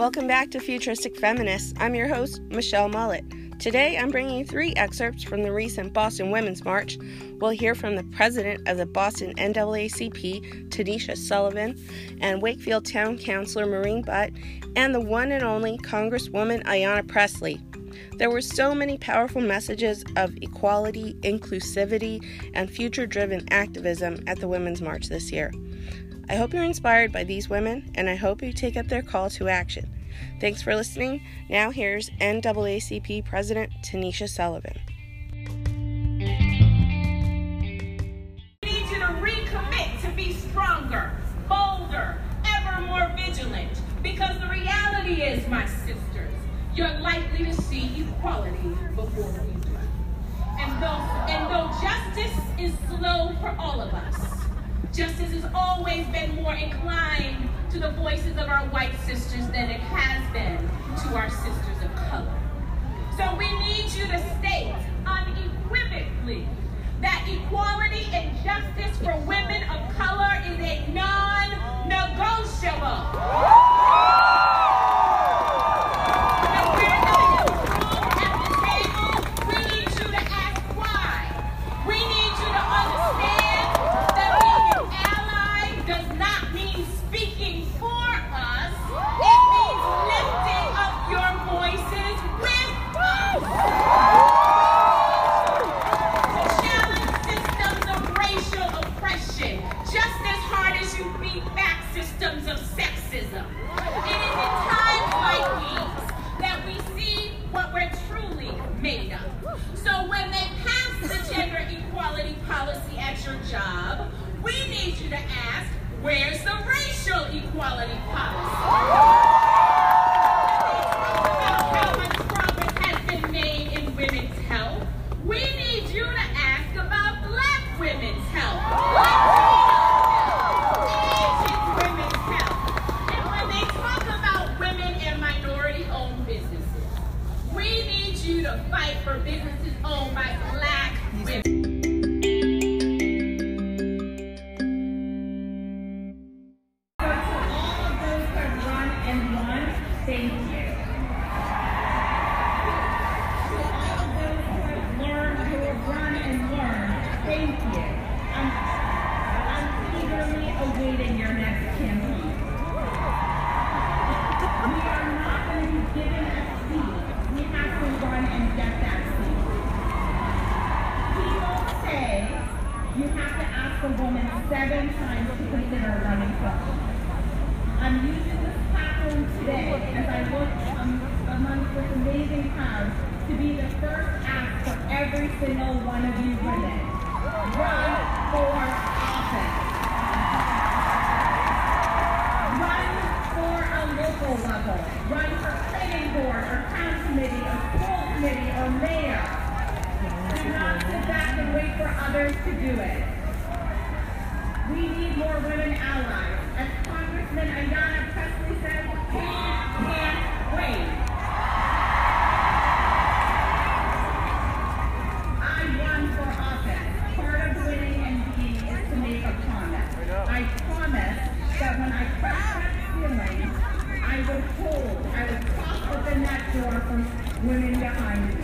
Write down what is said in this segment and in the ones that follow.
Welcome back to Futuristic Feminists. I'm your host, Michelle Mullet. Today, I'm bringing you three excerpts from the recent Boston Women's March. We'll hear from the president of the Boston NAACP, Tanisha Sullivan, and Wakefield Town Councilor Maureen Butt, and the one and only Congresswoman Ayanna Pressley. There were so many powerful messages of equality, inclusivity, and future driven activism at the Women's March this year. I hope you're inspired by these women, and I hope you take up their call to action. Thanks for listening. Now, here's NAACP President Tanisha Sullivan. We need you to recommit to be stronger, bolder, ever more vigilant. Because the reality is, my sisters, you're likely to see equality before we do. And though, and though justice is slow for all of us, justice has always been more inclined to the voices of our white sisters than it has been to our sisters of color. So we need you to state unequivocally that equality and justice for women of color is a non-negotiable. We need you to ask about black women's health, Latino women's health, Asian women's health. And when they talk about women and minority owned businesses, we need you to fight for businesses owned by black be the first ask for every single one of you women. Run for office. Run for a local level. Run for planning board or town committee or school committee or mayor. Do not sit back and wait for others to do it. We need more women allies. As Congressman Ayanna Pressley says, women behind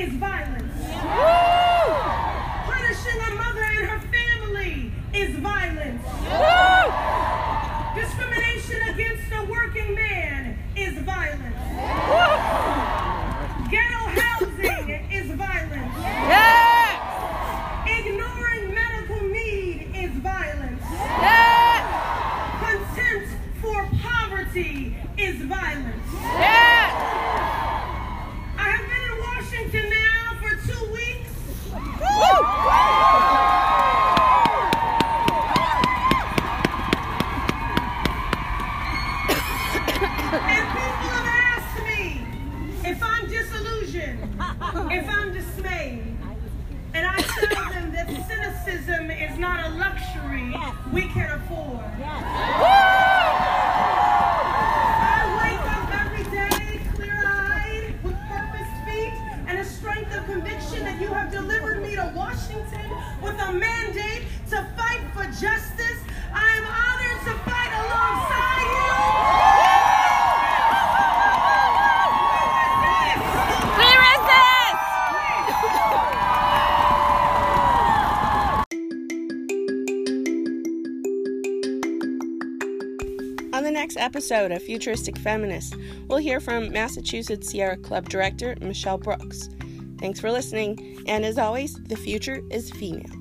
is violent. mandate to fight for justice. I am honored to fight alongside you. On the next episode of Futuristic Feminist, we'll hear from Massachusetts Sierra Club Director Michelle Brooks. Thanks for listening, and as always, the future is female.